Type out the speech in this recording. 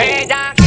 Bella